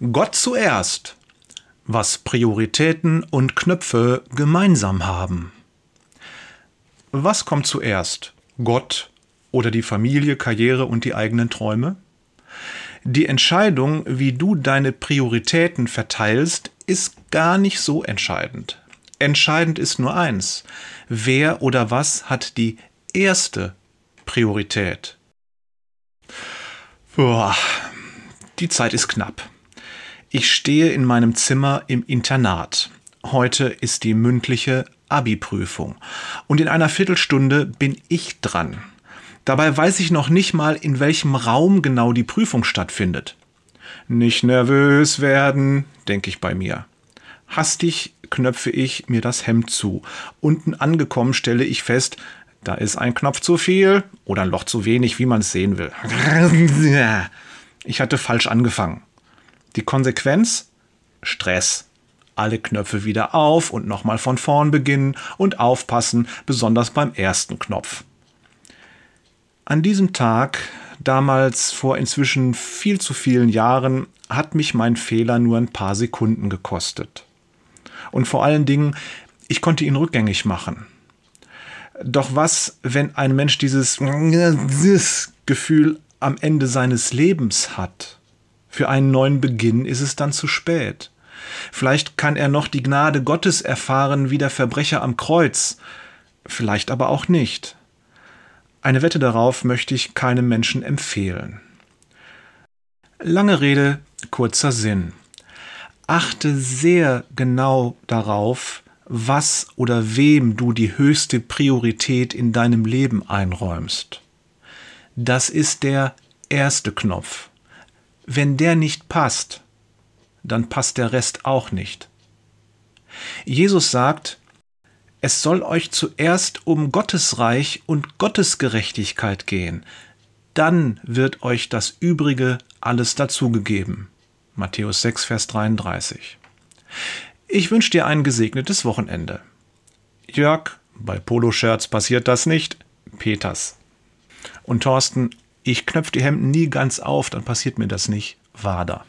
Gott zuerst. Was Prioritäten und Knöpfe gemeinsam haben. Was kommt zuerst? Gott oder die Familie, Karriere und die eigenen Träume? Die Entscheidung, wie du deine Prioritäten verteilst, ist gar nicht so entscheidend. Entscheidend ist nur eins. Wer oder was hat die erste Priorität? Boah, die Zeit ist knapp. Ich stehe in meinem Zimmer im Internat. Heute ist die mündliche Abi-Prüfung. Und in einer Viertelstunde bin ich dran. Dabei weiß ich noch nicht mal, in welchem Raum genau die Prüfung stattfindet. Nicht nervös werden, denke ich bei mir. Hastig knöpfe ich mir das Hemd zu. Unten angekommen stelle ich fest, da ist ein Knopf zu viel oder ein Loch zu wenig, wie man es sehen will. Ich hatte falsch angefangen. Die Konsequenz? Stress. Alle Knöpfe wieder auf und nochmal von vorn beginnen und aufpassen, besonders beim ersten Knopf. An diesem Tag, damals vor inzwischen viel zu vielen Jahren, hat mich mein Fehler nur ein paar Sekunden gekostet. Und vor allen Dingen, ich konnte ihn rückgängig machen. Doch was, wenn ein Mensch dieses, Gefühl am Ende seines Lebens hat? Für einen neuen Beginn ist es dann zu spät. Vielleicht kann er noch die Gnade Gottes erfahren wie der Verbrecher am Kreuz, vielleicht aber auch nicht. Eine Wette darauf möchte ich keinem Menschen empfehlen. Lange Rede, kurzer Sinn. Achte sehr genau darauf, was oder wem du die höchste Priorität in deinem Leben einräumst. Das ist der erste Knopf. Wenn der nicht passt, dann passt der Rest auch nicht. Jesus sagt, es soll euch zuerst um Gottes Reich und Gottes Gerechtigkeit gehen, dann wird euch das Übrige alles dazugegeben. Matthäus 6, Vers 33. Ich wünsche dir ein gesegnetes Wochenende. Jörg, bei Poloshirts passiert das nicht. Peters. Und Thorsten, ich knöpfe die Hemden nie ganz auf, dann passiert mir das nicht. Wader.